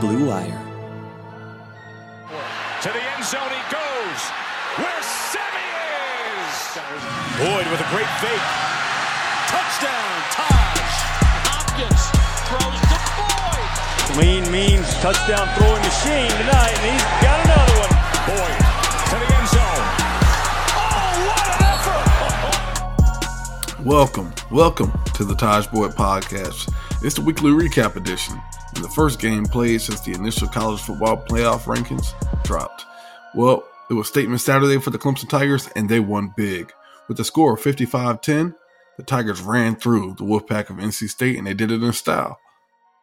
Blue Wire. To the end zone he goes. Where Sammy is. Boyd with a great fake. Touchdown, Tajh. Hopkins throws to Boyd. Lean means touchdown throwing machine tonight, and he's got another one. Boyd to the end zone. Oh, what an effort! Welcome, welcome to the Tajh Boyd Podcast. It's the weekly recap edition, and the first game played since the initial college football playoff rankings dropped. Well, it was statement Saturday for the Clemson Tigers, and they won big. With a score of 55 10, the Tigers ran through the Wolfpack of NC State, and they did it in style.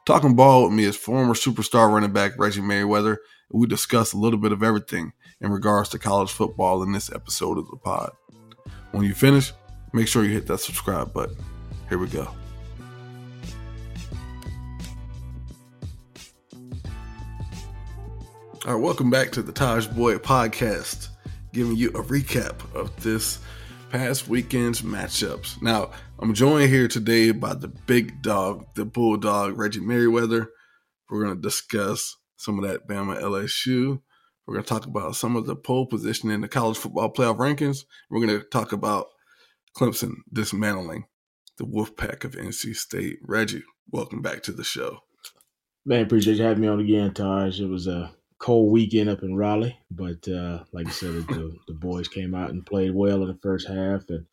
Talking ball with me is former superstar running back Reggie Merriweather, and we discuss a little bit of everything in regards to college football in this episode of the pod. When you finish, make sure you hit that subscribe button. Here we go. All right, welcome back to the Tajh Boyd podcast, giving you a recap of this past weekend's matchups. Now, I'm joined here today by the big dog, the bulldog, Reggie Merriweather. We're going to discuss some of that Bama LSU. We're going to talk about some of the pole position in the college football playoff rankings. We're going to talk about Clemson dismantling the Wolfpack of NC State. Reggie, welcome back to the show. Man, appreciate you having me on again, Tajh. It was a cold weekend up in Raleigh, but uh, like I said, the, the boys came out and played well in the first half, and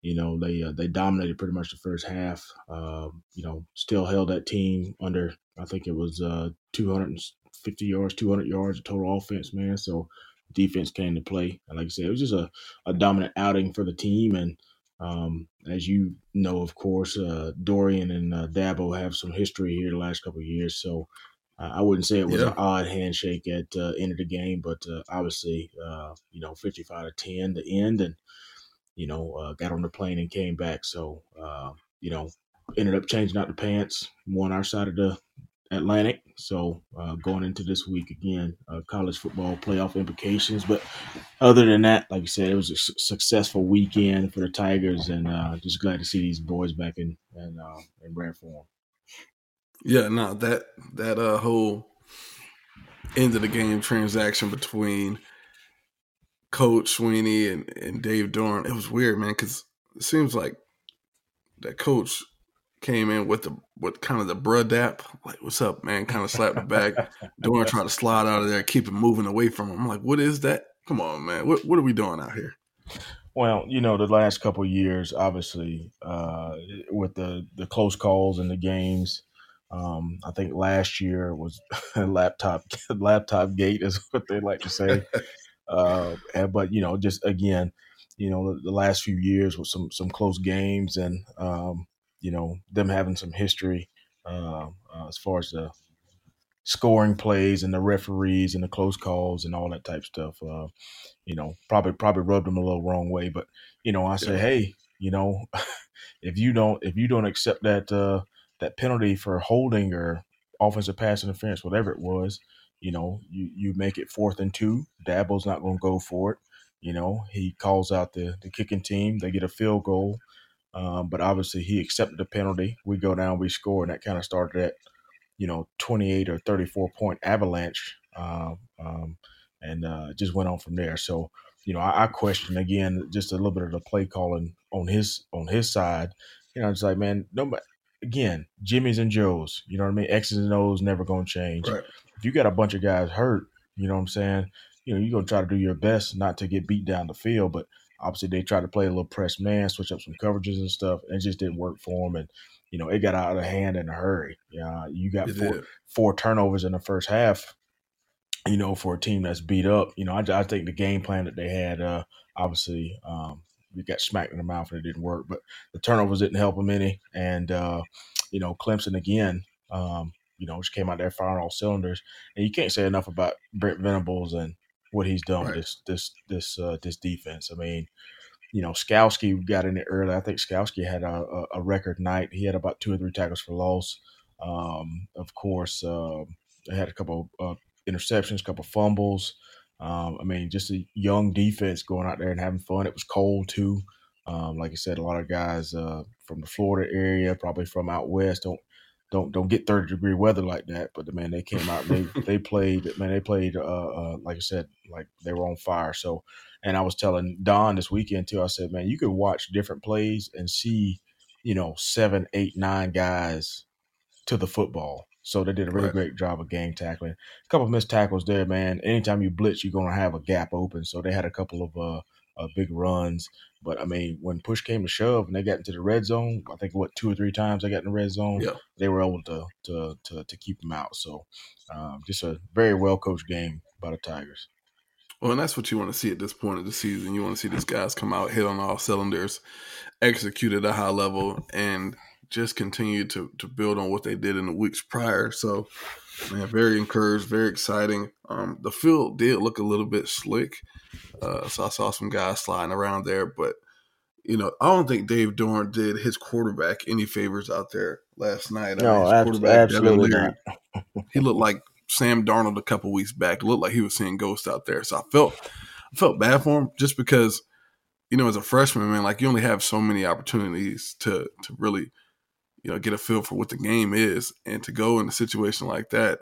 you know they uh, they dominated pretty much the first half. Uh, you know, still held that team under. I think it was uh, 250 yards, 200 yards of total offense, man. So defense came to play, and like I said, it was just a, a dominant outing for the team. And um, as you know, of course, uh, Doeren and uh, Dabo have some history here the last couple of years, so. I wouldn't say it was Yeah. an odd handshake at uh, end of the game, but uh, obviously, uh, you know, 55 to 10 the end, and you know, uh, got on the plane and came back. So, uh, you know, ended up changing out the pants, won our side of the Atlantic. So, uh, going into this week again, uh, college football playoff implications. But other than that, like I said, it was a su- successful weekend for the Tigers, and uh, just glad to see these boys back in in, uh, in rare form. Yeah, no, that that uh whole end of the game transaction between Coach Swinney and, and Dave Doeren, it was weird, man, because it seems like that coach came in with the with kind of the bruh dap, like, what's up, man? Kind of slapped the back. Doeren tried to slide out of there, keep him moving away from him. I'm like, what is that? Come on, man. What what are we doing out here? Well, you know, the last couple of years, obviously, uh, with the the close calls and the games, um, I think last year was laptop laptop gate is what they like to say. uh, and, but you know, just again, you know, the, the last few years with some some close games and um, you know them having some history uh, uh, as far as the scoring plays and the referees and the close calls and all that type stuff. Uh, you know, probably probably rubbed them a little wrong way. But you know, I say, Yeah. hey, you know, if you don't if you don't accept that uh, that penalty for holding or offensive pass interference, whatever it was, you know, you you make it fourth and two. Dabo's not going to go for it. You know, he calls out the the kicking team. They get a field goal. Um, but obviously, he accepted the penalty. We go down, we score, and that kind of started that, you know, 28 or 34 point avalanche. Um, um, and uh, just went on from there. So, you know, I, I question again just a little bit of the play calling on his on his side. You know, it's like, man, no, ma- again, Jimmy's and Joe's. You know what I mean? X's and O's never gonna change. Right. If you got a bunch of guys hurt, you know what I'm saying? You know, you're gonna try to do your best not to get beat down the field, but obviously they tried to play a little press man, switch up some coverages and stuff, and it just didn't work for them. And you know, it got out of hand in a hurry. Yeah, you got four four turnovers in the first half. You know, for a team that's beat up, you know, I, I think the game plan that they had, uh, obviously, um, we got smacked in the mouth and it didn't work. But the turnovers didn't help them any, and uh, you know, Clemson again, um, you know, just came out there firing all cylinders. And you can't say enough about Brent Venables and what he's done Right. with this this this uh, this defense. I mean, you know, Skalski got in it early. I think Skalski had a, a, record night. He had about two or three tackles for loss. Um, of course, uh, they had a couple uh, interceptions, a couple fumbles. Um, I mean, just a young defense going out there and having fun. It was cold too. Um, like I said, a lot of guys uh, from the Florida area, probably from out west, don't don't don't get thirty degree weather like that. But the man, they came out. They they played. Man, they played. Uh, uh, like I said, like they were on fire. So, and I was telling Don this weekend too. I said, man, you could watch different plays and see, you know, seven, eight, nine guys to the football. So they did a really Right. great job of game tackling. A couple of missed tackles there, man. Anytime you blitz, you're gonna have a gap open. So they had a couple of uh, uh big runs. But I mean, when push came to shove and they got into the red zone, I think what two or three times they got in the red zone, Yeah. they were able to to to, to keep them out. So um, just a very well coached game by the Tigers. Well, and that's what you want to see at this point of the season. You want to see these guys come out, hit on all cylinders, execute at a high level, and just continue to to build on what they did in the weeks prior. So, man, very encouraged, very exciting. Um, the field did look a little bit slick, uh, so I saw some guys sliding around there, but you know, I don't think Dave Doeren did his quarterback any favors out there last night. I No, his ab- quarterback, absolutely Leary, he looked like Sam Darnold a couple weeks back. It looked like he was seeing ghosts out there. So I felt I felt bad for him just because, you know, as a freshman, man, like you only have so many opportunities to to really, you know, get a feel for what the game is. And to go in a situation like that,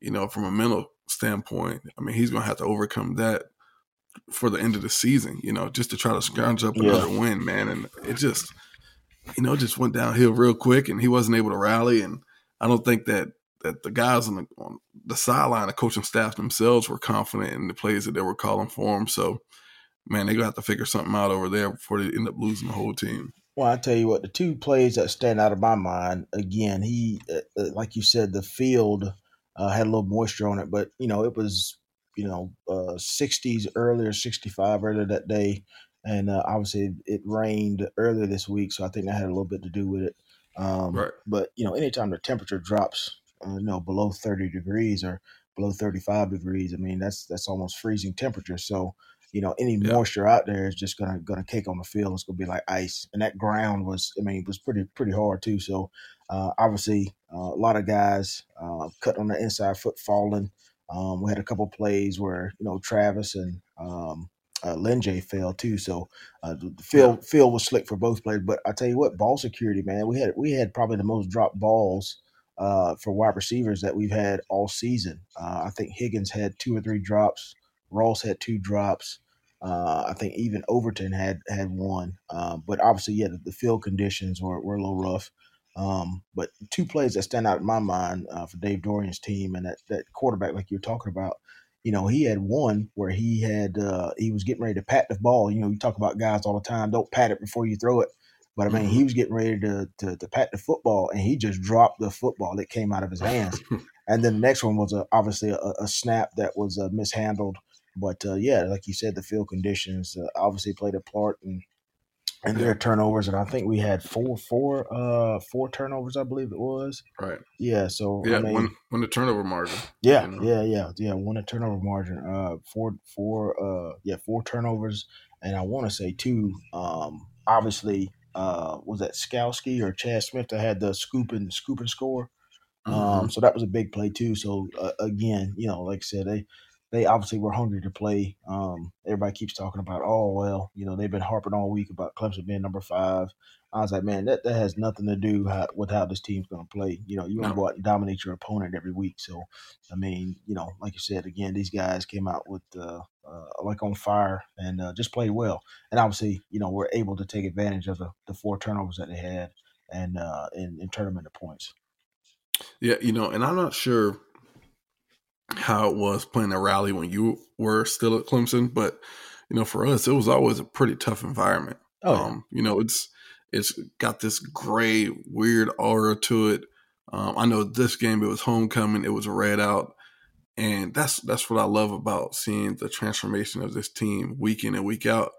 you know, from a mental standpoint, I mean, he's gonna have to overcome that for the end of the season, you know, just to try to scrounge up Yeah. another win, man. And it just you know, just went downhill real quick and he wasn't able to rally. And I don't think that that the guys on the on the sideline, the coaching staff themselves were confident in the plays that they were calling for him. So, man, they're gonna have to figure something out over there before they end up losing the whole team. Well, I tell you what, the two plays that stand out of my mind again, he, uh, uh, like you said, the field uh, had a little moisture on it, but you know it was you know uh, 60s earlier, 65 earlier that day, and uh, obviously it rained earlier this week, so I think that had a little bit to do with it. Um, Right. But you know, anytime the temperature drops, uh, you know, below 30 degrees or below 35 degrees, I mean that's that's almost freezing temperature. So you know, any Yeah. moisture out there is just gonna gonna cake on the field. It's gonna be like ice, and that ground was, I mean, was pretty pretty hard too. So uh, obviously, uh, a lot of guys uh, cut on the inside foot falling. Um, we had a couple plays where you know Travis and um, uh, Lyn-J fell too. So uh, the field field was slick for both players. But I tell you what, ball security, man, we had we had probably the most dropped balls uh, for wide receivers that we've had all season. Uh, I think Higgins had two or three drops. Ross had two drops. Uh, I think even Overton had had one. Uh, but obviously, yeah, the, the field conditions were, were a little rough. Um, but two plays that stand out in my mind uh, for Dave Doeren's team and that, that quarterback, like you're talking about, you know, he had one where he had uh, he was getting ready to pat the ball. You know, you talk about guys all the time, don't pat it before you throw it. But I mean, he was getting ready to, to to pat the football, and he just dropped the football that came out of his hands. and then the next one was a, obviously a, a snap that was uh, mishandled. But uh, yeah, like you said, the field conditions uh, obviously played a part in and their turnovers. And I think we had four four uh four turnovers, I believe it was. Right. Yeah. So Yeah. I mean, when when the turnover margin. yeah, you know. yeah, yeah, yeah. One a turnover margin. Uh, four, four. Uh, yeah, four turnovers, and I want to say two. Um, obviously, uh, was that Skalski or Chad Smith that had the scoop and scoop and score? Mm-hmm. Um, so that was a big play too. So uh, again, you know, like I said, they they obviously were hungry to play. Um, everybody keeps talking about, oh well, you know, they've been harping all week about Clemson being number five. I was like, man, that, that has nothing to do how, with how this team's going to play. You know, you want to go out and dominate your opponent every week. So, I mean, you know, like you said, again, these guys came out with uh, uh, like on fire and uh, just played well. And obviously, you know, we're able to take advantage of the, the four turnovers that they had and uh, and, and turn them into points. Yeah, you know, and I'm not sure how it was playing a rally when you were still at Clemson, but you know, for us, it was always a pretty tough environment. Oh, yeah. Um, you know, it's it's got this gray, weird aura to it. Um, I know this game it was homecoming, it was red out, and that's that's what I love about seeing the transformation of this team week in and week out.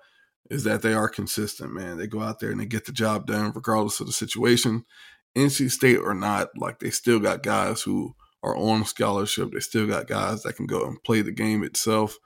Is that they are consistent, man. They go out there and they get the job done regardless of the situation. NC State or not, like they still got guys who are on scholarship. They still got guys that can go and play the game itself.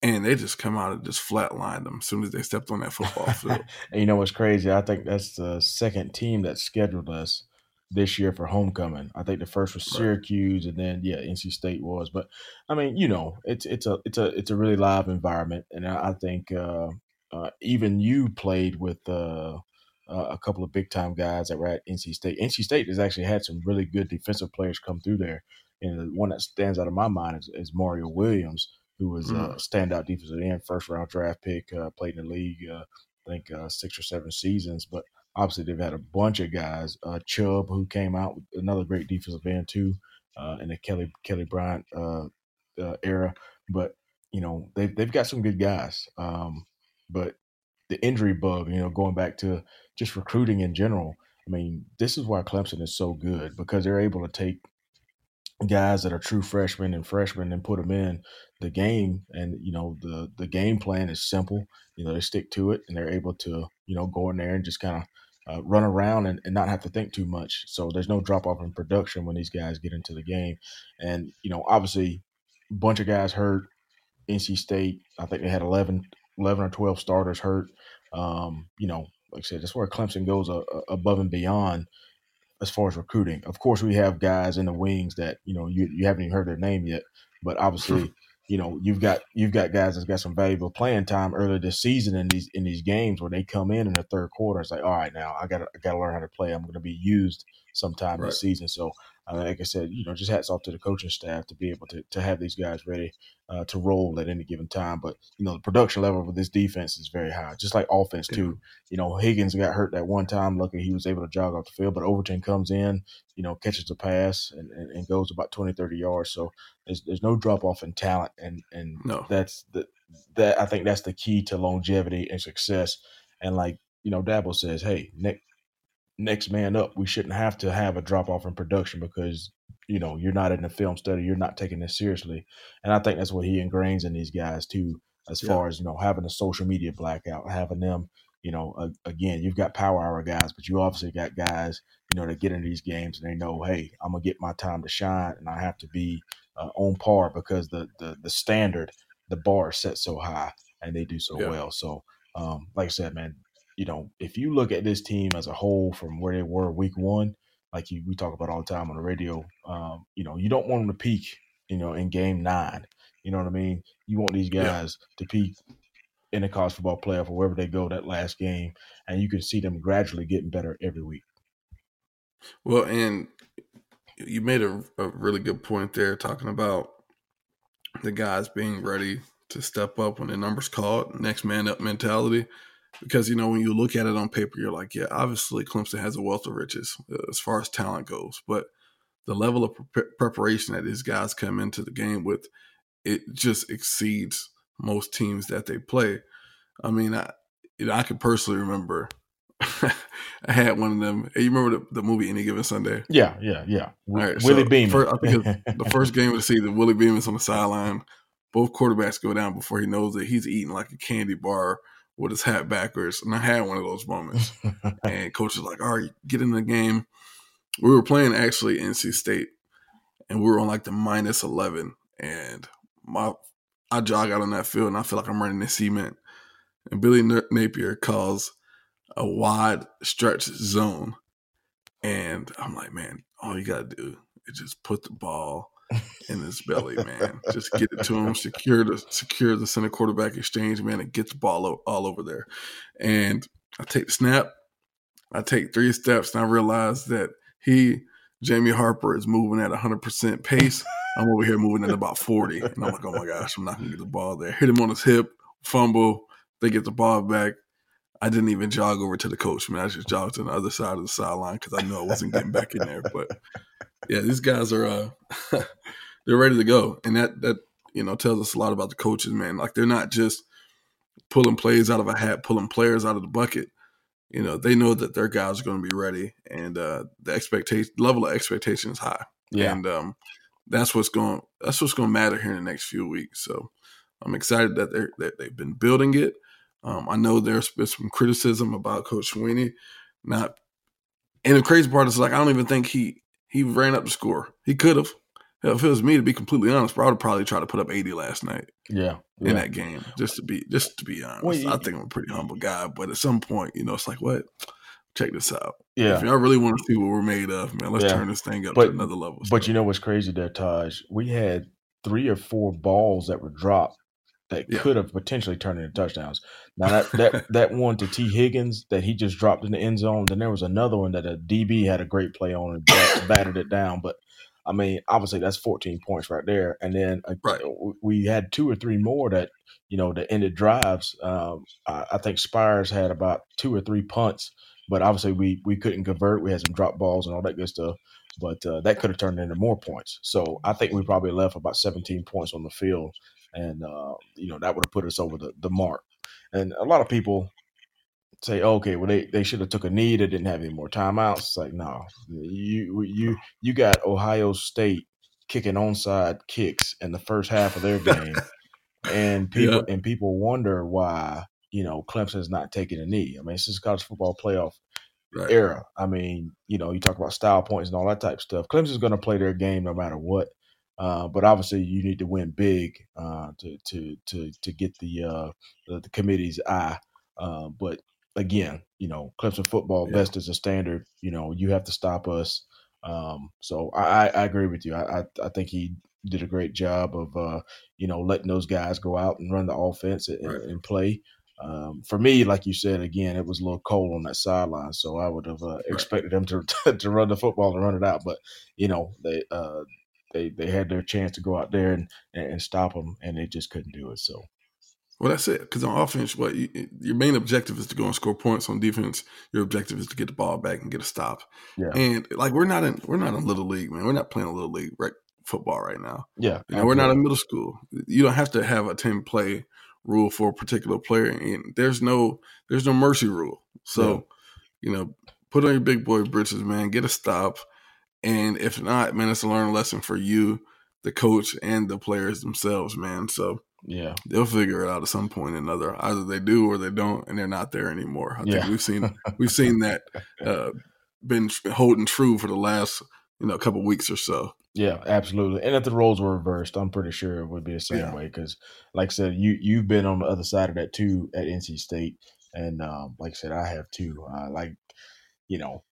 And they just come out and just flatline them as soon as they stepped on that football field. And you know what's crazy? I think that's the second team that scheduled us this year for homecoming. I think the first was Right. Syracuse, and then yeah, NC State was. But I mean, you know, it's it's a it's a it's a really live environment, and I, I think uh, uh, even you played with uh, uh, a couple of big time guys that were at NC State. NC State has actually had some really good defensive players come through there. And the one that stands out of my mind is, is Mario Williams, who was mm. a standout defensive end, first round draft pick, uh, played in the league, uh, I think uh, six or seven seasons. But obviously, they've had a bunch of guys. Uh, Chubb, who came out with another great defensive end too, uh, in the Kelly Kelly Bryant era. But you know, they've they've got some good guys. Um, but the injury bug, you know, going back to just recruiting in general. I mean, this is why Clemson is so good because they're able to take guys that are true freshmen and freshmen and put them in the game. And you know the the game plan is simple. You know they stick to it and they're able to you know go in there and just kind of uh, run around and, and not have to think too much. So there's no drop off in production when these guys get into the game. And you know obviously a bunch of guys hurt. Nc state i think they had 11 11 or 12 starters hurt. Um, you know like i said that's where clemson goes uh, above and beyond as far as recruiting. Of course, we have guys in the wings that you know you, you haven't even heard their name yet, but obviously, you know you've got you've got guys that's got some valuable playing time earlier this season in these in these games where they come in in the third quarter. It's like, all right, now I got I got to learn how to play. I'm going to be used sometime right. this season. So uh, like I said, you know, just hats off to the coaching staff to be able to, to have these guys ready uh, to roll at any given time. But you know, the production level of this defense is very high, just like offense too. You know, Higgins got hurt that one time. Luckily, he was able to jog off the field. But Overton comes in, you know, catches the pass and, and, and goes about 20, 30 yards. So there's, there's no drop off in talent, and and no. that's the that I think that's the key to longevity and success. And like you know, Dabo says, hey, Nick, next man up. We shouldn't have to have a drop off in production because you know you're not in the film study, you're not taking this seriously, and I think that's what he ingrains in these guys too. As yeah. far as you know, having a social media blackout, having them, you know, uh, again, you've got power hour guys, but you obviously got guys, you know, that get into these games and they know, hey, I'm gonna get my time to shine, and I have to be uh, on par because the the the standard, the bar is set so high, and they do so yeah. well. So, um, like I said, man, you know, if you look at this team as a whole from where they were week one, like you, we talk about all the time on the radio, um, you know, you don't want them to peak, you know, in game nine. You know what I mean? You want these guys yeah. to peak in the college football playoff or wherever they go that last game, and you can see them gradually getting better every week. Well, and you made a, a really good point there talking about the guys being ready to step up when the numbers called, next man up mentality because you know when you look at it on paper, you're like, yeah, obviously Clemson has a wealth of riches uh, as far as talent goes, but the level of pre- preparation that these guys come into the game with, it just exceeds most teams that they play. I mean, I you know I can personally remember. I had one of them. You remember the, the, movie Any Given Sunday? Yeah, yeah, yeah. All right, Willie so Beamen. First, I think the first game of the season, Willie Beamen's on the sideline. Both quarterbacks go down before he knows that he's eating like a candy bar with his hat backwards. And I had one of those moments. and coach was like, all right, get in the game. We were playing actually NC State and we were on like the minus 11. And my I jog out on that field and I feel like I'm running in cement. And Billy Napier calls a wide stretch zone. And I'm like, man, all you got to do is just put the ball in his belly, man. Just get it to him, secure the secure the center quarterback exchange, man, It gets the ball all over there. And I take the snap, I take three steps, and I realize that he, Jamie Harper, is moving at 100% pace. I'm over here moving at about 40. And I'm like, oh my gosh, I'm not going to get the ball there. Hit him on his hip, fumble, they get the ball back. I didn't even jog over to the coach, man. I just jogged to the other side of the sideline because I know I wasn't getting back in there. But yeah, these guys are uh, they're ready to go, and that that you know tells us a lot about the coaches, man. Like they're not just pulling plays out of a hat, pulling players out of the bucket. You know, they know that their guys are going to be ready, and uh, the expectation level of expectation is high. Yeah, and um, that's what's going that's what's going to matter here in the next few weeks. So I'm excited that they're that they've been building it. Um, I know there's been some criticism about Coach Swinney not, and the crazy part is like I don't even think he he ran up the score. He could have. If it was me, to be completely honest, bro, I would probably try to put up eighty last night. Yeah, in that game, just to be just to be honest. Well, you, I think I'm a pretty humble guy, but at some point, you know, it's like what. Check this out. Yeah, if y'all really want to see what we're made of, man, let's yeah. turn this thing up but, to another level. But you know what's crazy there, Tajh? We had three or four balls that were dropped that Yeah. could have potentially turned into touchdowns. Now that that that one to Tee Higgins that he just dropped in the end zone. Then there was another one that a DB had a great play on and bat- batted it down. But I mean, obviously that's 14 points right there. And then uh, Right. we had two or three more that you know that ended drives. Um, I, I think Spiers had about two or three punts, but obviously we we couldn't convert. We had some drop balls and all that good stuff. But uh, that could have turned into more points. So I think we probably left about 17 points on the field, and uh, you know that would have put us over the, the mark. And a lot of people say, okay, well they, they should have took a knee. They didn't have any more timeouts. It's like, no, you you you got Ohio State kicking onside kicks in the first half of their game, and people and people wonder why you know Clemson's not taking a knee. I mean, this is college football playoff Right. era. I mean, you know, you talk about style points and all that type of stuff. Clemson's going to play their game no matter what. Uh, but obviously, you need to win big uh, to to to to get the uh, the, the committee's eye. Uh, but again, you know, Clemson football Yeah. best as a standard. You know, you have to stop us. Um, so I, I, I agree with you. I, I I think he did a great job of uh, you know letting those guys go out and run the offense and, Right. and play. Um, for me, like you said, again, it was a little cold on that sideline, so I would have uh, expected them to to run the football and run it out. But you know, they uh, they they had their chance to go out there and, and, stop them, and they just couldn't do it. So Well, that's it. Because on offense, what you, your main objective is to go and score points. On defense, your objective is to get the ball back and get a stop. yeah, And like we're not in we're not in little league, man. We're not playing a little league right, football right now. yeah, You know, we're not in middle school. You don't have to have a ten play rule for a particular player, and there's no there's no mercy rule. So, you know, put on your big boy britches, man. Get a stop, and if not, man, it's a learning lesson for you, the coach, and the players themselves, man. So yeah, they'll figure it out at some point or another. Either they do or they don't, and they're not there anymore. I Yeah. think we've seen we've seen that uh, been holding true for the last you know couple weeks or so. yeah, absolutely. And if the roles were reversed, I'm pretty sure it would be the same Yeah. way. Because, like I said, you you've been on the other side of that too at NC State, and um, like I said, I have too. Uh, like, you know,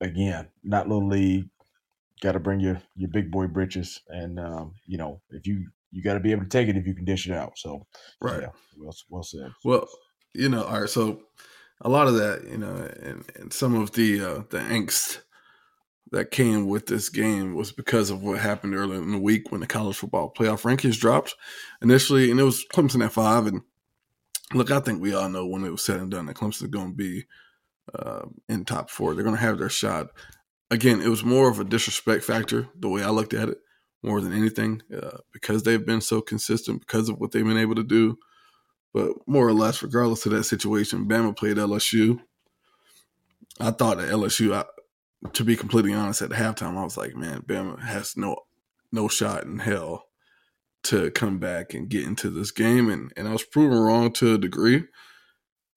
again, not little league. Got to bring your your big boy britches, and um, you know, if you you got to be able to take it if you can dish it out. So, Right. yeah, well, well said. Well, you know, all right. So a lot of that, you know, and, and some of the uh, the angst that came with this game was because of what happened earlier in the week when the college football playoff rankings dropped initially, and it was Clemson at five. And look, I think we all know when it was said and done that Clemson's going to be uh, in top four. They're going to have their shot. Again, it was more of a disrespect factor the way I looked at it, more than anything, uh, because they've been so consistent, because of what they've been able to do. But more or less, regardless of that situation, Bama played LSU. I thought that LSU, I, to be completely honest, at halftime, I was like, man, Bama has no no shot in hell to come back and get into this game, and and I was proven wrong to a degree.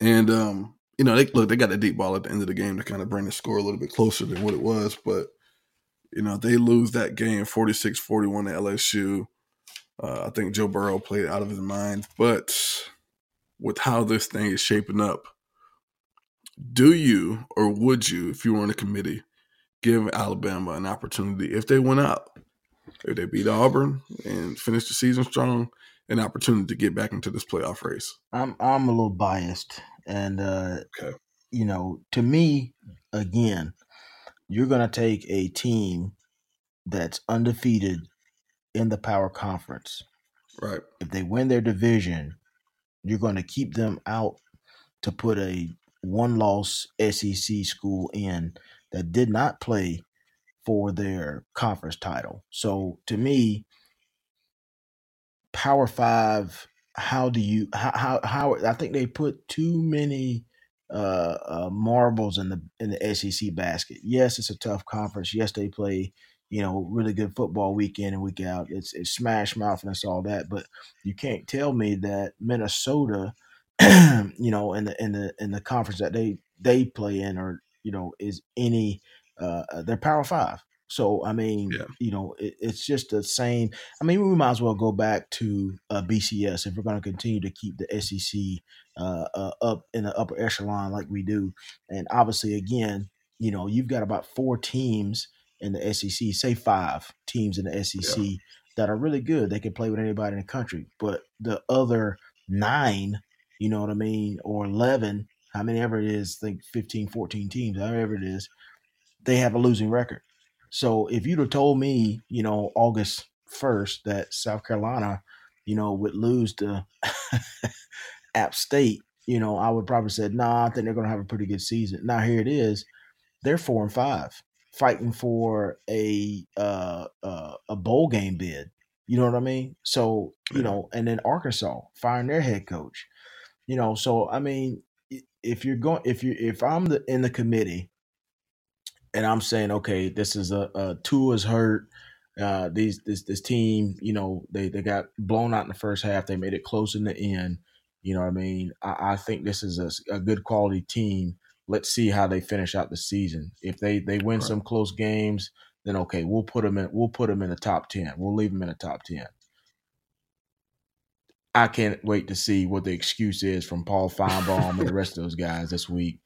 And um, you know, they look, they got a deep ball at the end of the game to kind of bring the score a little bit closer than what it was, but you know, they lose that game 46-41 to LSU. Uh, I think Joe Burrow played out of his mind, but with how this thing is shaping up, do you or would you, if you were on a committee, give Alabama an opportunity if they went out, if they beat Auburn and finish the season strong, an opportunity to get back into this playoff race? I'm I'm a little biased, and uh, Okay. you know, to me, again, you're gonna take a team that's undefeated in the power conference. Right. If they win their division, you're going to keep them out to put a one-loss SEC school in that did not play for their conference title. So to me, Power Five. How do you how how, how I think they put too many uh, uh, marbles in the in the SEC basket. Yes, it's a tough conference. Yes, they play you know really good football week in and week out. It's it's smash mouth and it's all that. But you can't tell me that Minnesota, you know, in the in the in the conference that they they play in, or you know, is any uh, uh, they're Power Five. So I mean, Yeah. you know, it, it's just the same. I mean, we might as well go back to uh, BCS if we're going to continue to keep the SEC uh, uh, up in the upper echelon like we do. And obviously, again, you know, you've got about four teams in the SEC, say five teams in the SEC that are really good. They can play with anybody in the country. But the other nine, you know what I mean, or 11, how many ever it is, think 15, 14 teams, however it is, they have a losing record. So if you'd have told me, you know, August 1st that South Carolina, you know, would lose to App State, you know, I would probably said, nah, I think they're going to have a pretty good season. Now here it is, they're four and five, fighting for a uh, uh, a bowl game bid. You know what I mean? So you know, and then Arkansas firing their head coach. You know, so I mean, if you're going, if you if I'm the in the committee, and I'm saying, okay, this is a, a two is hurt. Uh, these this this team, you know, they they got blown out in the first half. They made it close in the end. You know what I mean? I, I think this is a, a, good quality team. Let's see how they finish out the season. If they they win right. some close games, then okay, we'll put them in. We'll put them in the top ten. We'll leave them in the top ten. I can't wait to see what the excuse is from Paul Finebaum and the rest of those guys this week.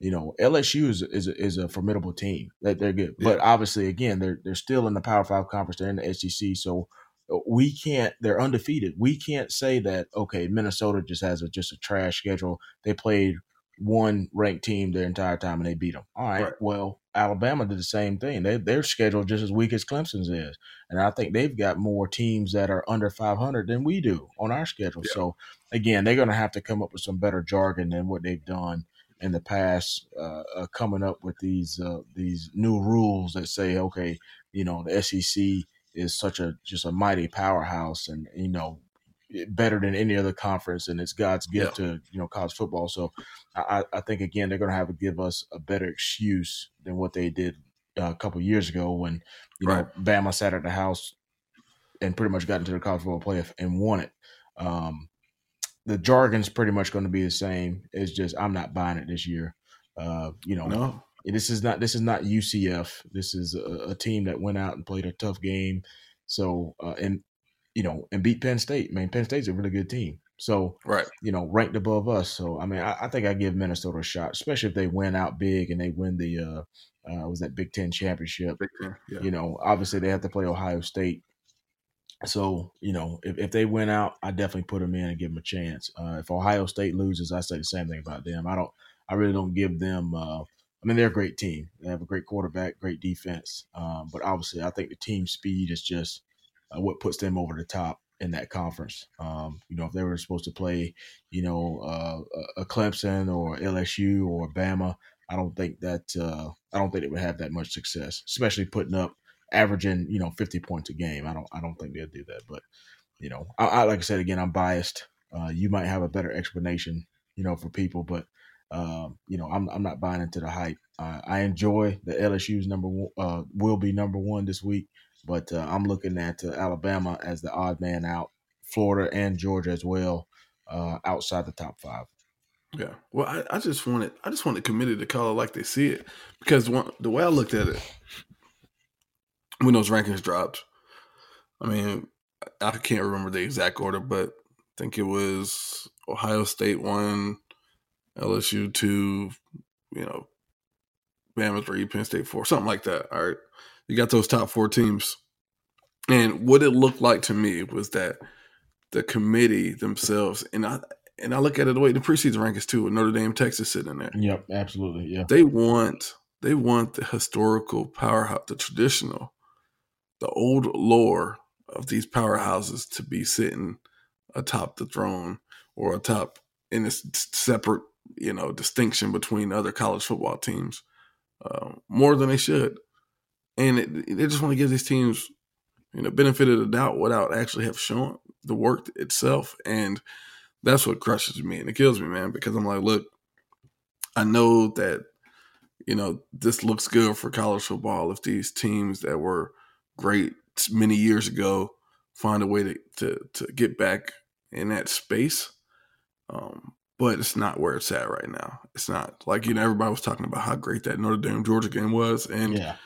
You know, LSU is is a, is a formidable team. That they're good, yeah. but obviously, again, they're they're still in the Power Five conference. They're in the SEC, so uh, we can't they're undefeated we can't say that okay minnesota just has a just a trash schedule they played one ranked team their entire time and they beat them all right, right. well alabama did the same thing they, their schedule just as weak as clemson's is and i think they've got more teams that are under 500 than we do on our schedule yeah. so again they're going to have to come up with some better jargon than what they've done in the past uh, uh, coming up with these uh, these new rules that say okay you know the sec is such a just a mighty powerhouse, and you know better than any other conference, and it's God's gift yeah. to you know college football. So I, I think again they're going to have to give us a better excuse than what they did uh, a couple years ago when you right. know Bama sat at the house and pretty much got into the college football playoff and won it. Um, the jargon's pretty much going to be the same. It's just I'm not buying it this year. Uh, you know, no. This is not this is not UCF. This is a, a team that went out and played a tough game. So uh, and you know and beat Penn State. I mean, Penn State's a really good team. So right, you know, ranked above us. So I mean, I, I think I give Minnesota a shot, especially if they win out big and they win the uh, uh was that Big Ten championship. Big Ten, yeah. You know, obviously they have to play Ohio State. So you know, if, if they win out, I definitely put them in and give them a chance. Uh, if Ohio State loses, I say the same thing about them. I don't, I really don't give them uh, I mean, they're a great team. They have a great quarterback, great defense. Um, but obviously, I think the team speed is just uh, what puts them over the top in that conference. Um, you know, if they were supposed to play, you know, uh, a Clemson or LSU or Bama, I don't think that uh, I don't think they would have that much success, especially putting up averaging, you know, 50 points a game. I don't I don't think they'll do that. But you know, I, I like I said again, I'm biased. Uh, you might have a better explanation, you know, for people, but um, you know, I'm I'm not buying into the hype. Uh, I enjoy the LSU's number one, uh, will be number one this week, but uh, I'm looking at uh, Alabama as the odd man out, Florida and Georgia as well, uh, outside the top five. Yeah, well, I, I just wanted I just wanted committee to it like they see it because one, the way I looked at it when those rankings dropped, I mean, I can't remember the exact order, but I think it was Ohio State one. LSU two, you know, Bama three, Penn State four, something like that. All right. You got those top four teams. And what it looked like to me was that the committee themselves, and I and I look at it the way the preseason rankings too, with Notre Dame, Texas sitting there. Yep, absolutely. Yeah. They want they want the historical powerhouse, the traditional, the old lore of these powerhouses to be sitting atop the throne or atop in a separate you know distinction between other college football teams uh, more than they should, and it, they just want to give these teams you know benefit of the doubt without actually have shown the work itself, and that's what crushes me and it kills me, man, because I'm like, look, I know that you know this looks good for college football if these teams that were great many years ago find a way to to, to get back in that space. Um, but it's not where it's at right now. It's not like you know everybody was talking about how great that Notre Dame Georgia game was, and yeah.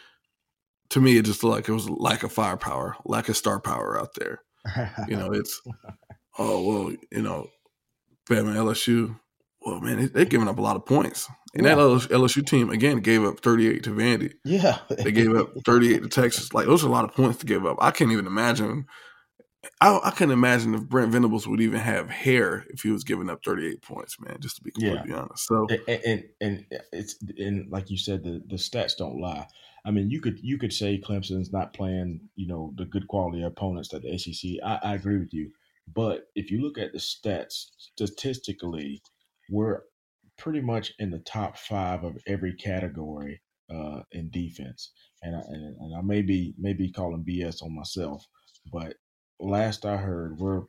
to me it just looked like it was lack of firepower, lack of star power out there. you know, it's oh well, you know, Bama LSU. Well, man, they, are giving up a lot of points, and yeah. that LSU team again gave up 38 to Vandy. Yeah, they gave up 38 to Texas. Like those are a lot of points to give up. I can't even imagine I, I couldn't imagine if Brent Venables would even have hair if he was giving up 38 points, man. Just to be completely yeah. honest. So and, and, and it's and like you said, the the stats don't lie. I mean, you could you could say Clemson's not playing, you know, the good quality opponents that the ACC. I, I agree with you, but if you look at the stats statistically, we're pretty much in the top five of every category uh, in defense. And I, and, and I may be maybe calling BS on myself, but last I heard, we're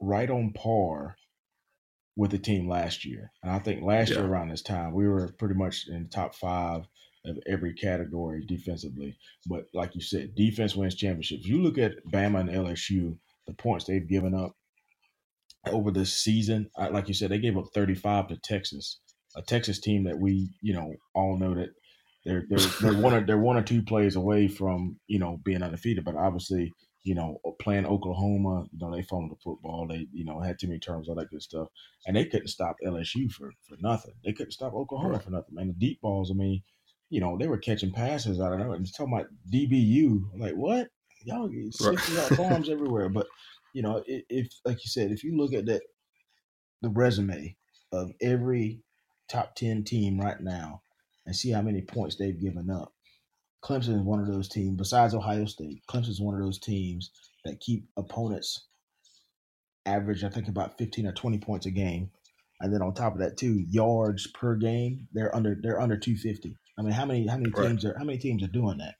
right on par with the team last year. And I think last yeah. year around this time, we were pretty much in the top five of every category defensively. But like you said, defense wins championships. You look at Bama and LSU, the points they've given up over this season. Like you said, they gave up 35 to Texas, a Texas team that we, you know, all know that they're they're they're one or they're one or two plays away from you know being undefeated. But obviously, you know, playing Oklahoma, you know, they fumbled the football. They, you know, had too many terms, all that good stuff. And they couldn't stop LSU for for nothing. They couldn't stop Oklahoma right. for nothing. Man, the deep balls, I mean, you know, they were catching passes out of nowhere. And talking about DBU, like, what? Y'all 60 right. bombs everywhere. But, you know, if, if, like you said, if you look at that, the resume of every top 10 team right now and see how many points they've given up, Clemson is one of those teams, besides Ohio State, Clemson is one of those teams that keep opponents average, I think, about 15 or 20 points a game. And then on top of that, too, yards per game, they're under they're under 250. I mean, how many how many teams right. are how many teams are doing that?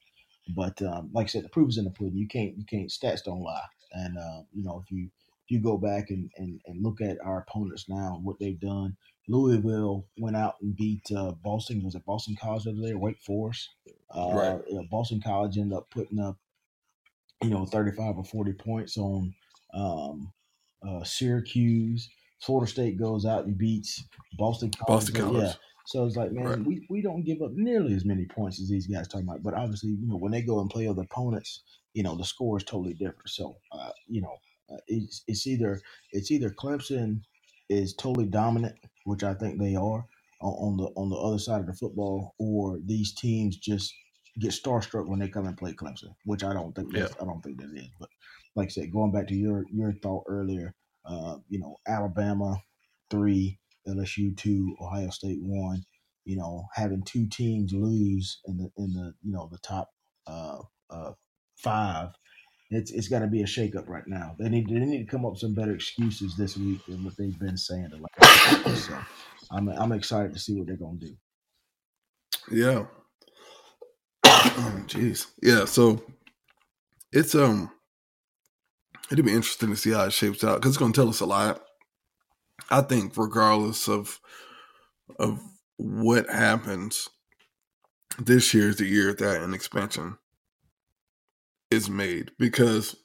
But um, like I said, the proof is in the pudding. You can't you can't stats don't lie. And uh, you know, if you if you go back and, and, and look at our opponents now and what they've done, Louisville went out and beat uh, Boston. Was it Boston College over there? Wake Forest. Uh, right. You know, Boston College ended up putting up, you know, 35 or 40 points on um, uh, Syracuse. Florida State goes out and beats Boston College. Boston College. Yeah. So it's like, man, right. we, we don't give up nearly as many points as these guys talking about. But obviously, you know, when they go and play other opponents, you know, the score is totally different. So, uh, you know, uh, it's, it's either it's either Clemson is totally dominant, which I think they are, on the on the other side of the football, or these teams just get starstruck when they come and play Clemson, which I don't think yeah. I don't think that is. But like I said, going back to your your thought earlier, uh, you know, Alabama three, LSU two, Ohio State one. You know, having two teams lose in the in the you know the top uh, uh, five, it's it's got to be a shakeup right now. They need they need to come up with some better excuses this week than what they've been saying. So I'm I'm excited to see what they're gonna do. Yeah. Jeez. yeah. So it's um it'll be interesting to see how it shapes out because it's gonna tell us a lot. I think regardless of of what happens, this year is the year that an expansion is made because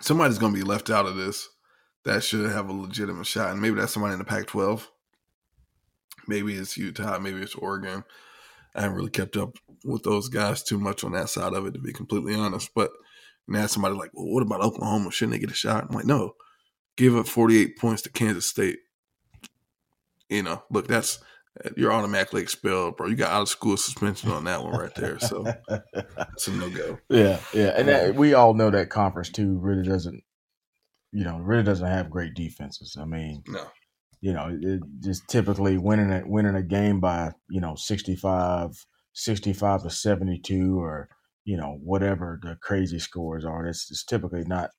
somebody's gonna be left out of this that should have a legitimate shot. And maybe that's somebody in the Pac twelve. Maybe it's Utah, maybe it's Oregon. I haven't really kept up with those guys too much on that side of it, to be completely honest. But now somebody like, well, what about Oklahoma? Shouldn't they get a shot? I'm like, no, give up 48 points to Kansas State. You know, look, that's you're automatically expelled, bro. You got out of school suspension on that one right there. So it's a no go. Yeah, yeah, and that, um, we all know that conference too really doesn't, you know, really doesn't have great defenses. I mean, no, you know, it just typically winning a winning a game by you know 65, 65 to seventy two, or you know whatever the crazy scores are. It's, it's typically not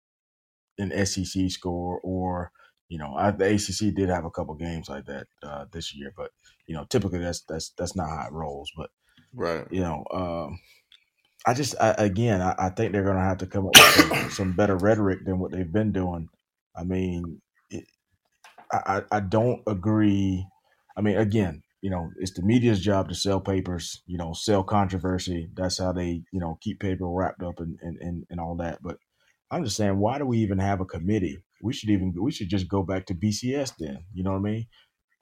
an SEC score or you know, I, the ACC did have a couple games like that uh, this year, but you know, typically that's that's that's not how it rolls. But right, you know, um, I just I, again, I, I, think they're going to have to come up with some, some, better rhetoric than what they've been doing. I mean, it, I I don't agree. I mean, again, you know, it's the media's job to sell papers, you know, sell controversy. That's how they, you know, keep paper wrapped up and, and, and, and all that. But I'm just saying, why do we even have a committee? We should even we should just go back to BCS then. You know what I mean?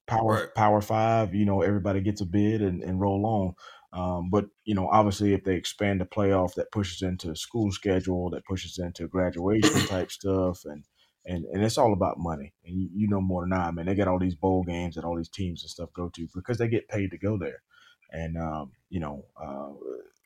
Power right. Power Five. You know, everybody gets a bid and, and roll on. Um, but you know, obviously, if they expand the playoff, that pushes into school schedule, that pushes into graduation type stuff, and and and it's all about money. And you, you know more than I. I mean, they got all these bowl games that all these teams and stuff go to because they get paid to go there. And um, you know, uh,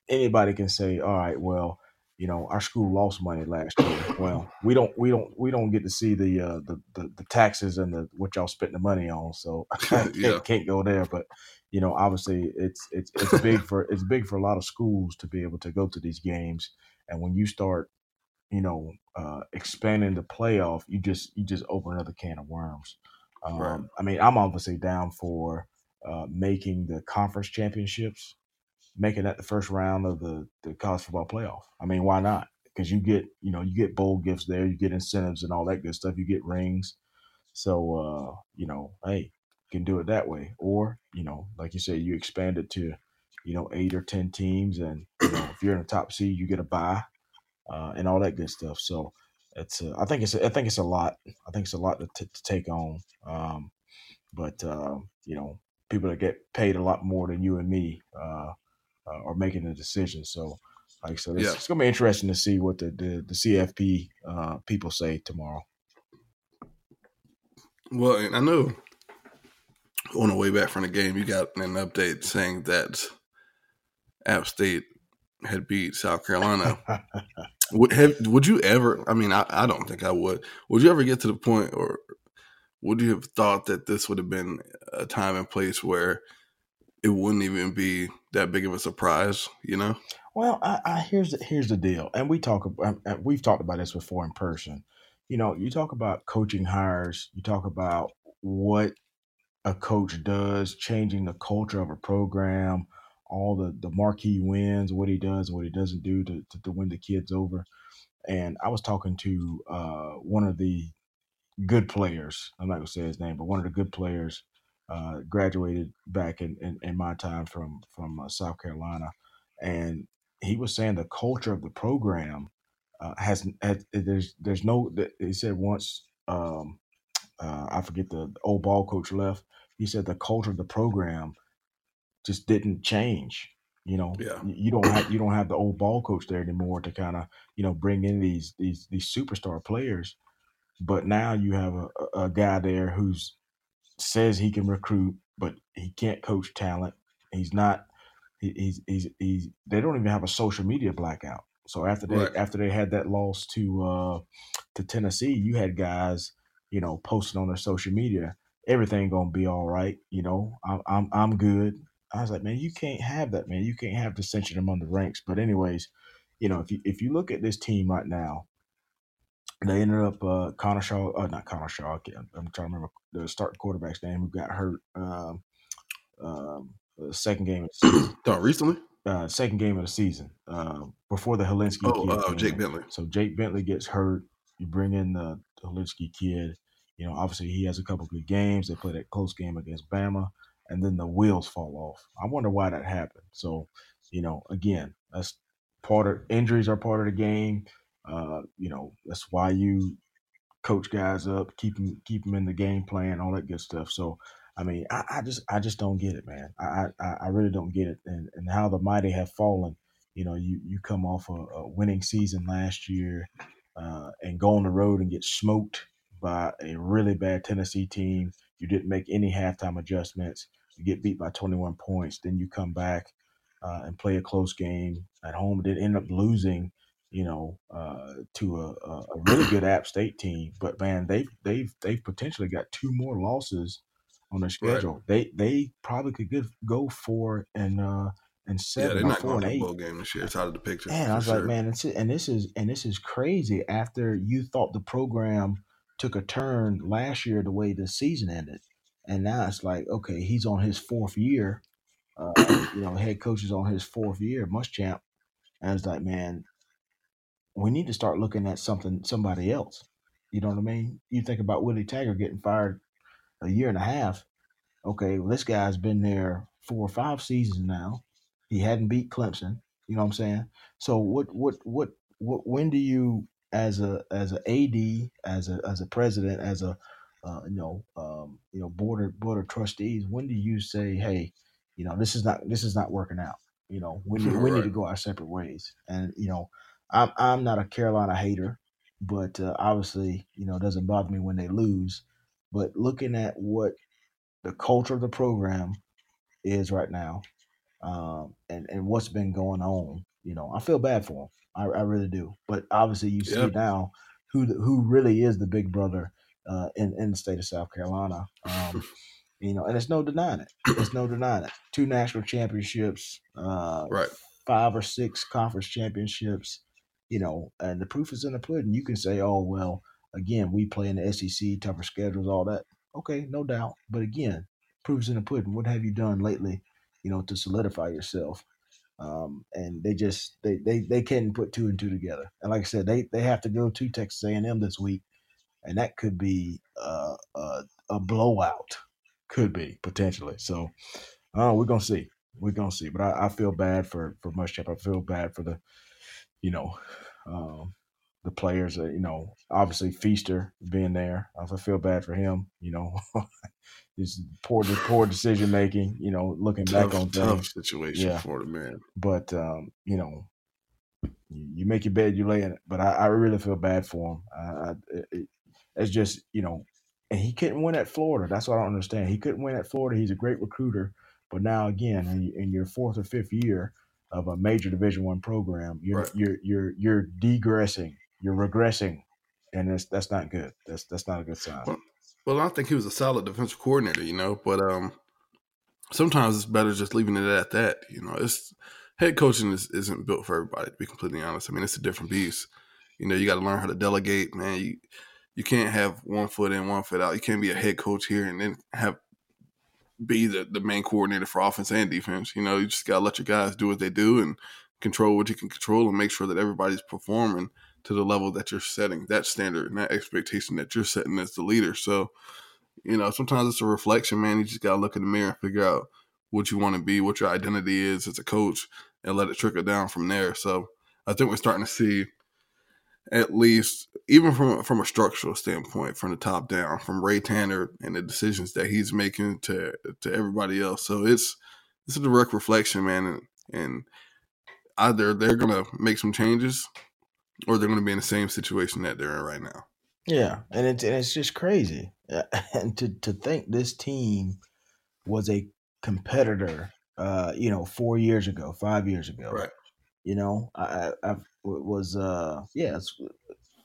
anybody can say, all right, well, you know, our school lost money last year. Well, we don't we don't we don't get to see the uh, the, the, the taxes and the what y'all spent the money on, so I can't, Yeah. can't go there. But you know, obviously, it's it's it's big for it's big for a lot of schools to be able to go to these games, and when you start, you know, uh, expanding the playoff, you just you just open another can of worms. Um, Right. I mean, I'm obviously down for uh, making the conference championships making that the first round of the, the college football playoff. I mean, why not? Because you get, you know, you get bowl gifts there, you get incentives and all that good stuff. You get rings. So, uh, you know, hey, you can do it that way. Or, you know, like you said, you expand it to, you know, eight or 10 teams. And, you know, if you're in the top seed, you get a buy uh, and all that good stuff. So it's, I think it's, I think it's a lot. I think it's a lot to, t- to take on. Um, but, uh, you know, people that get paid a lot more than you and me, uh, uh, are making the decision. So, like so, it's, Yeah. it's going to be interesting to see what the the, the CFP uh, people say tomorrow. Well, and I know on the way back from the game, you got an update saying that App State had beat South Carolina. would have would you ever? I mean, I, I don't think I would. Would you ever get to the point, or would you have thought that this would have been a time and place where it wouldn't even be that big of a surprise? You know? Well, I, I here's the, here's the deal, and we talk about uh, we've talked about this before in person. You know, you talk about coaching hires, you talk about what a coach does, changing the culture of a program, all the the marquee wins, what he does, what he doesn't do to to, to win the kids over. And I was talking to uh, one of the good players. I'm not gonna say his name, but one of the good players uh, graduated back in, in, in my time from from uh, South Carolina, and he was saying the culture of the program uh, has, has there's there's no he said once um, uh, I forget the old ball coach left. He said the culture of the program just didn't change. You know, Yeah. you don't have you don't have the old ball coach there anymore to kind of you know bring in these these these superstar players. But now you have a a guy there who's says he can recruit, but he can't coach talent. He's not. He, he's he's he's. They don't even have a social media blackout. So after they Right. after they had that loss to uh to Tennessee, you had guys you know posting on their social media, everything gonna be all right. You know, I'm I'm I'm good. I was like, man, you can't have that, man. You can't have dissension among the ranks. But anyways, you know, if you if you look at this team right now, they ended up uh, Connor Shaw, uh, not Connor Shaw. I can't- I'm trying to remember the starting quarterback's name who got hurt. Um, um, the second game, of the season, recently? uh, second game of the season, uh, before the Hilinski Oh, kid. uh, Jake in. Bentley. So Jake Bentley gets hurt. You bring in the Hilinski kid. You know, obviously he has a couple good games. They played that close game against Bama, and then the wheels fall off. I wonder why that happened. So, you know, again, that's part of injuries are part of the game. Uh, you know, that's why you coach guys up, keep them keep them in the game plan, all that good stuff. So, I mean, I, I just I just don't get it, man. I I, I really don't get it, and and how the mighty have fallen. You know, you you come off a, a winning season last year, uh, and go on the road and get smoked by a really bad Tennessee team. You didn't make any halftime adjustments. You get beat by 21 points. Then you come back uh, and play a close game at home. Did end up losing, you know, uh, to a, a, a really good App State team. But man, they've they've they've potentially got two more losses on their Right. schedule. They they probably could get, go four and uh and seven. Yeah, they're not going to eight. the bowl game this year. It's out of the picture. Man, I was sure. like, man, it's, and this is and this is crazy. After you thought the program took a turn last year, the way the season ended, and now it's like, okay, he's on his fourth year. Uh, you know, head coach is on his fourth year, Muschamp, and it's like, man, we need to start looking at something, somebody else. You know what I mean? You think about Willie Taggart getting fired a year and a half. Okay, well, this guy's been there four or five seasons now. He hadn't beat Clemson. You know what I'm saying? So what what what what when do you as a as a AD as a as a president as a uh, you know um, you know board of board of trustees when do you say hey you know this is not this is not working out you know we need, we need to go our separate ways and you know I'm I'm not a Carolina hater but uh, obviously you know it doesn't bother me when they lose but looking at what the culture of the program is right now um, and and what's been going on. you know, I feel bad for them. I, I really do. But obviously, you see Yep. now who the, who really is the big brother uh, in in the state of South Carolina. Um, you know, and it's no denying it. It's no denying it. Two national championships, uh, Right. five or six conference championships. You know, and the proof is in the pudding. You can say, "Oh well, again, we play in the SEC, tougher schedules, all that." Okay, no doubt. But again, proof is in the pudding. What have you done lately? You know, to solidify yourself. Um, and they just they, they they can't put two and two together. And like I said, they they have to go to Texas A&M this week, and that could be uh, a a blowout. Could be potentially. So, uh, we're gonna see. We're gonna see. But I, I feel bad for for Muschamp. I feel bad for the, you know, um, the players. Uh, you know, obviously Feaster being there. I feel bad for him. You know, his poor poor decision making. You know, looking back Tough, on tough things. situation Yeah. for the man. But um, you know, you, make your bed, you lay in it. But I, I really feel bad for him. I, I, it- it's just you know, and he couldn't win at Florida. That's what I don't understand. He couldn't win at Florida. He's a great recruiter, but now again, in, in your fourth or fifth year of a major Division One program, you're Right. you're you're you're degressing, you're regressing, and that's that's not good. That's that's not a good sign. Well, Well, I think he was a solid defensive coordinator, you know, but um, sometimes it's better just leaving it at that. You know, it's head coaching is, isn't built for everybody. To be completely honest, I mean, it's a different beast. You know, you got to learn how to delegate, man. You you can't have one foot in, one foot out. You can't be a head coach here and then have be the, the main coordinator for offense and defense. You know, you just gotta let your guys do what they do and control what you can control and make sure that everybody's performing to the level that you're setting, that standard and that expectation that you're setting as the leader. So, you know, sometimes it's a reflection, man. You just gotta look in the mirror and figure out what you want to be, what your identity is as a coach, and let it trickle down from there. So I think we're starting to see at least even from from a structural standpoint, from the top down, from Ray Tanner and the decisions that he's making to to everybody else. So it's it's a direct reflection, man, and, and either they're gonna make some changes or they're gonna be in the same situation that they're in right now. Yeah, and it's and it's just crazy, and to to think this team was a competitor, uh, you know, four years ago, five years ago. Right. You know, I, I, was uh, yeah, it's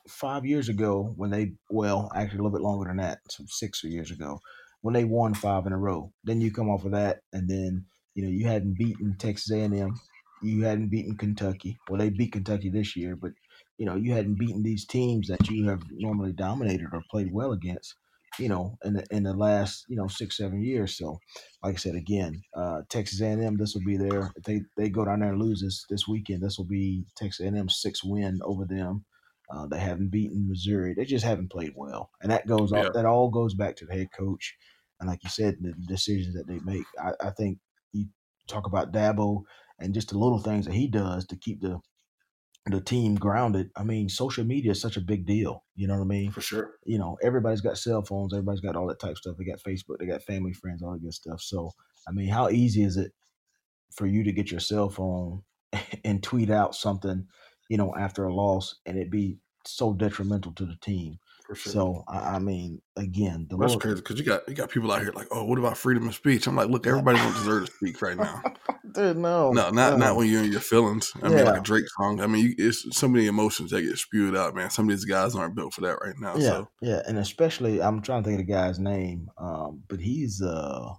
five years ago when they well, actually a little bit longer than that, six years ago when they won five in a row. Then you come off of that, and then you know you hadn't beaten Texas A&M, you hadn't beaten Kentucky. Well, they beat Kentucky this year, but you know, you hadn't beaten these teams that you have normally dominated or played well against, you know, in the in the last, you know, six, seven years. So, like I said, again, uh, Texas A&M, this will be their if they they go down there and lose this this weekend. This will be Texas A&M's sixth win over them. Uh, they haven't beaten Missouri. They just haven't played well, and that goes all that all goes back to the head coach, and like you said, the decisions that they make. I, I think you talk about Dabo and just the little things that he does to keep the the team grounded. I mean, social media is such a big deal. You know what I mean? For sure. You know, everybody's got cell phones. Everybody's got all that type of stuff. They got Facebook. They got family, friends, all that good stuff. So, I mean, how easy is it for you to get your cell phone and tweet out something, you know, after a loss, and it be so detrimental to the team? For sure. So, I, I mean, again, the That's little- crazy because you got you got people out here like, oh, what about freedom of speech? I'm like, look, everybody don't deserve to speak right now. Dude, no, No, not no. not when you're in your feelings. I mean, like Yeah. a Drake song. I mean, you, it's so many emotions that get spewed out, man. Some of these guys aren't built for that right now. Yeah, So yeah, and especially I'm trying to think of the guy's name, um, but he's uh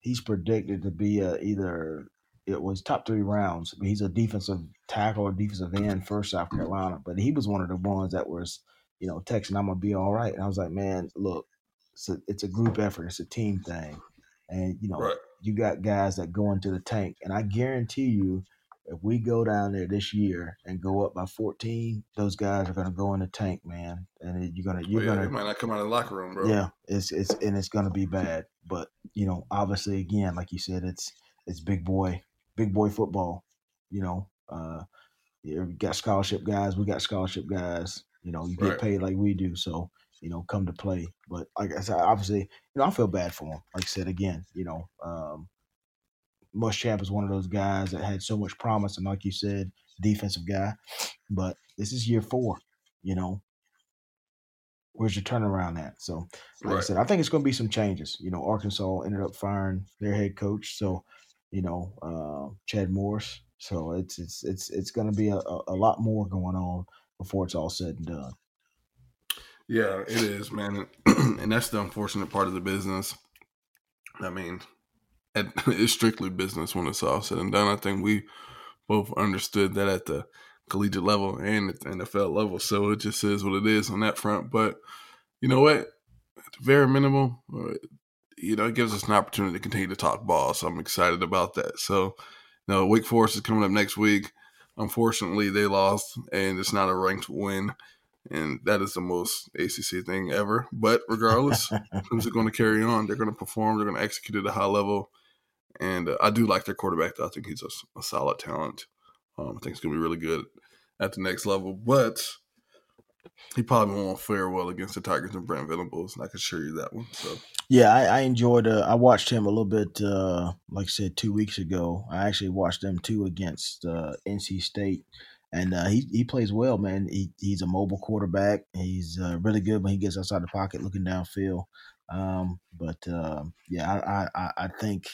he's predicted to be uh, either it was top three rounds. But he's a defensive tackle or defensive end for South Carolina, but he was one of the ones that was you know texting I'm gonna be all right, and I was like, man, look, it's a it's a group effort, it's a team thing, and you know right, you got guys that go into the tank, and I guarantee you, if we go down there this year and go up by 14, those guys are gonna go in the tank, man, and you're gonna you're Well, yeah, gonna might not come out of the locker room, bro. yeah, it's it's and it's gonna be bad. But you know, obviously, again, like you said, it's it's big boy, big boy football. You know, uh, yeah, we got scholarship guys, we got scholarship guys. You know, you get Right. paid like we do, so you know, come to play. But like I said, obviously, you know, I feel bad for him. Like I said again, you know, um, Muschamp is one of those guys that had so much promise, and like you said, defensive guy. But this is year four. You know, where's your turnaround at? So, like I said, I think it's going to be some changes. You know, Arkansas ended up firing their head coach, so you know, uh, Chad Morris. So it's it's it's it's going to be a, a lot more going on before it's all said and done. Yeah, it is, man, and that's the unfortunate part of the business. I mean, it's strictly business when it's all said and done. I think we both understood that at the collegiate level and at the NFL level. So it just is what it is on that front. But you know what? At very minimal, uh, you know, it gives us an opportunity to continue to talk ball. So I'm excited about that. So, you know, Wake Forest is coming up next week. Unfortunately, they lost, and it's not a ranked win. And that is the most ACC thing ever. But regardless, things are going to carry on. They're going to perform. They're going to execute at a high level. And uh, I do like their quarterback. Though. I think he's a, a solid talent. Um, I think he's going to be really good at the next level. But he probably won't fare well against the Tigers and Brent Venables. And I can assure you that one. So yeah, I, I enjoyed. Uh, I watched him a little bit. Uh, like I said, two weeks ago, I actually watched them two against uh, NC State, and uh, he he plays well, man. He, he's a mobile quarterback. He's uh, really good when he gets outside the pocket, looking downfield. Um, but uh, yeah, I I, I think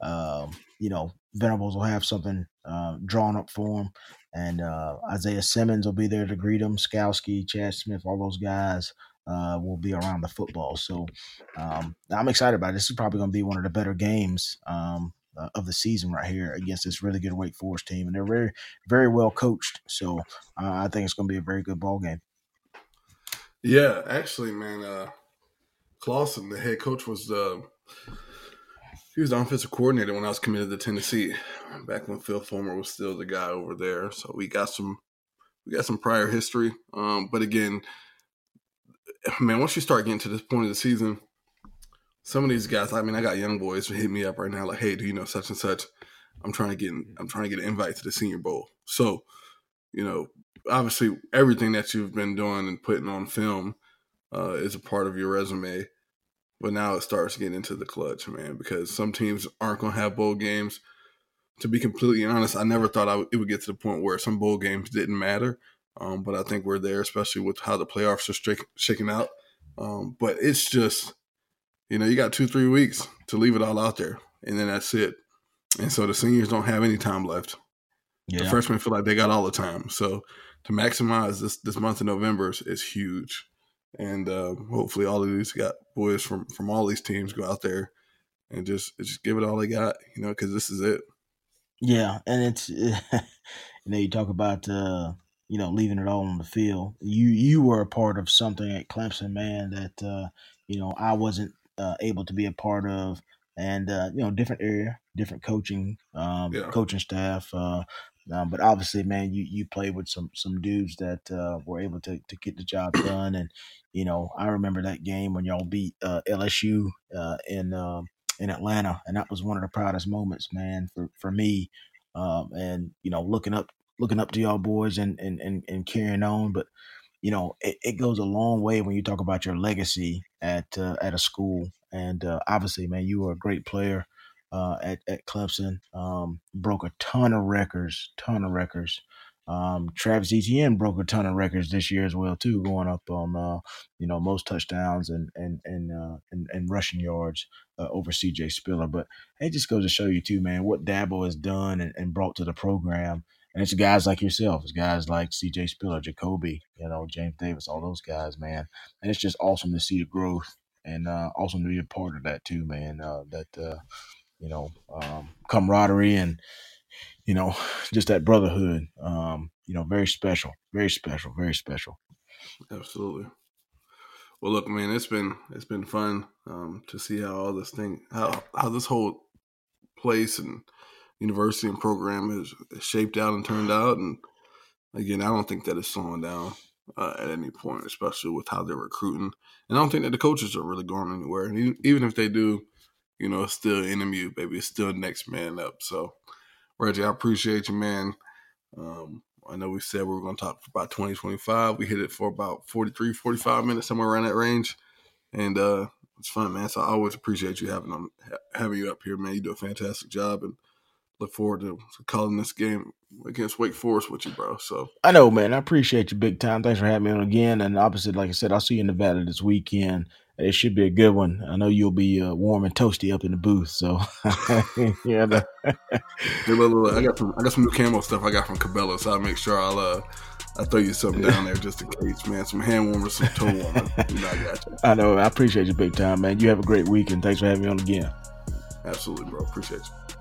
um, you know Venables will have something uh, drawn up for him, and uh, Isaiah Simmons will be there to greet him. Skalski, Chad Smith, all those guys uh, will be around the football. So um, I'm excited about it. This is probably going to be one of the better games um, uh, of the season right here against this really good Wake Forest team, and they're very, very well coached. So uh, I think it's going to be a very good ball game. Yeah, actually, man, uh, Clawson, the head coach, was the he was the offensive coordinator when I was committed to Tennessee, back when Phil Fulmer was still the guy over there. So we got some we got some prior history. Um, but again, man, once you start getting to this point of the season, some of these guys, I mean, I got young boys who hit me up right now, like, hey, do you know such and such? I'm trying to get I'm trying to get an invite to the senior bowl. So, you know, obviously everything that you've been doing and putting on film uh, is a part of your resume. But now it starts getting into the clutch, man, because some teams aren't going to have bowl games. To be completely honest, I never thought I w- it would get to the point where some bowl games didn't matter. Um, but I think we're there, especially with how the playoffs are shaking out. Um, but it's just, you know, you got two, three weeks to leave it all out there, and then that's it. And so the seniors don't have any time left. Yeah. The freshmen feel like they got all the time. So to maximize this this month of November is, is huge. And uh, hopefully, all of these got boys from from all these teams go out there and just just give it all they got, you know, because this is it. Yeah, and it's you know you talk about uh, you know, leaving it all on the field. You you were a part of something at Clemson, man, that uh, you know I wasn't uh, able to be a part of, and uh, you know, different area, different coaching, um, yeah. coaching staff. Uh, um, but obviously, man, you you played with some some dudes that uh, were able to to get the job done, and you know, I remember that game when y'all beat uh, LSU uh, in um, in Atlanta, and that was one of the proudest moments, man, for for me. Um, and you know, looking up looking up to y'all boys and and and, and carrying on. But you know, it, it goes a long way when you talk about your legacy at uh, at a school. And uh, obviously, man, you were a great player uh, at at Clemson. Um, broke a ton of records, ton of records. Um, Travis Etienne broke a ton of records this year as well too, going up on uh, you know most touchdowns and and and uh, and, and rushing yards uh, over C.J. Spiller. But it just goes to show you too, man, what Dabo has done and, and brought to the program and it's guys like yourself. It's guys like CJ Spiller, Jacoby, you know, James Davis, all those guys, man. And it's just awesome to see the growth and uh, awesome to be a part of that too, man. Uh, that, uh, you know, um, camaraderie and, you know, just that brotherhood, um, you know, very special, very special, very special. Absolutely. Well, look, man, it's been it's been fun um, to see how all this thing, how how this whole place and university and program is, shaped out and turned out. And again, I don't think that is slowing down uh, at any point, especially with how they're recruiting. And I don't think that the coaches are really going anywhere. And even if they do, you know, it's still NMU, baby. It's still next man up. So, Reggie, I appreciate you, man. Um, I know we said we were going to talk about 20, 25. We hit it for about 43, 45 minutes, somewhere around that range. And uh, it's fun, man. So I always appreciate you having them, having you up here, man. You do a fantastic job. And look forward to, calling this game against Wake Forest with you, bro. So I know, man. I appreciate you big time. Thanks for having me on again. And obviously, like I said, I'll see you in Nevada this weekend. It should be a good one. I know you'll be uh, warm and toasty up in the booth. So yeah, the- Hey, look, look, look, I got some I got some new camo stuff I got from Cabela, so I'll make sure I'll uh I'll throw you something down there just in case, man. Some hand warmers, some toe warmers. You know, I got you. I know. I appreciate you big time, man. You have a great weekend. thanks for having me on again. Absolutely, bro. Appreciate you.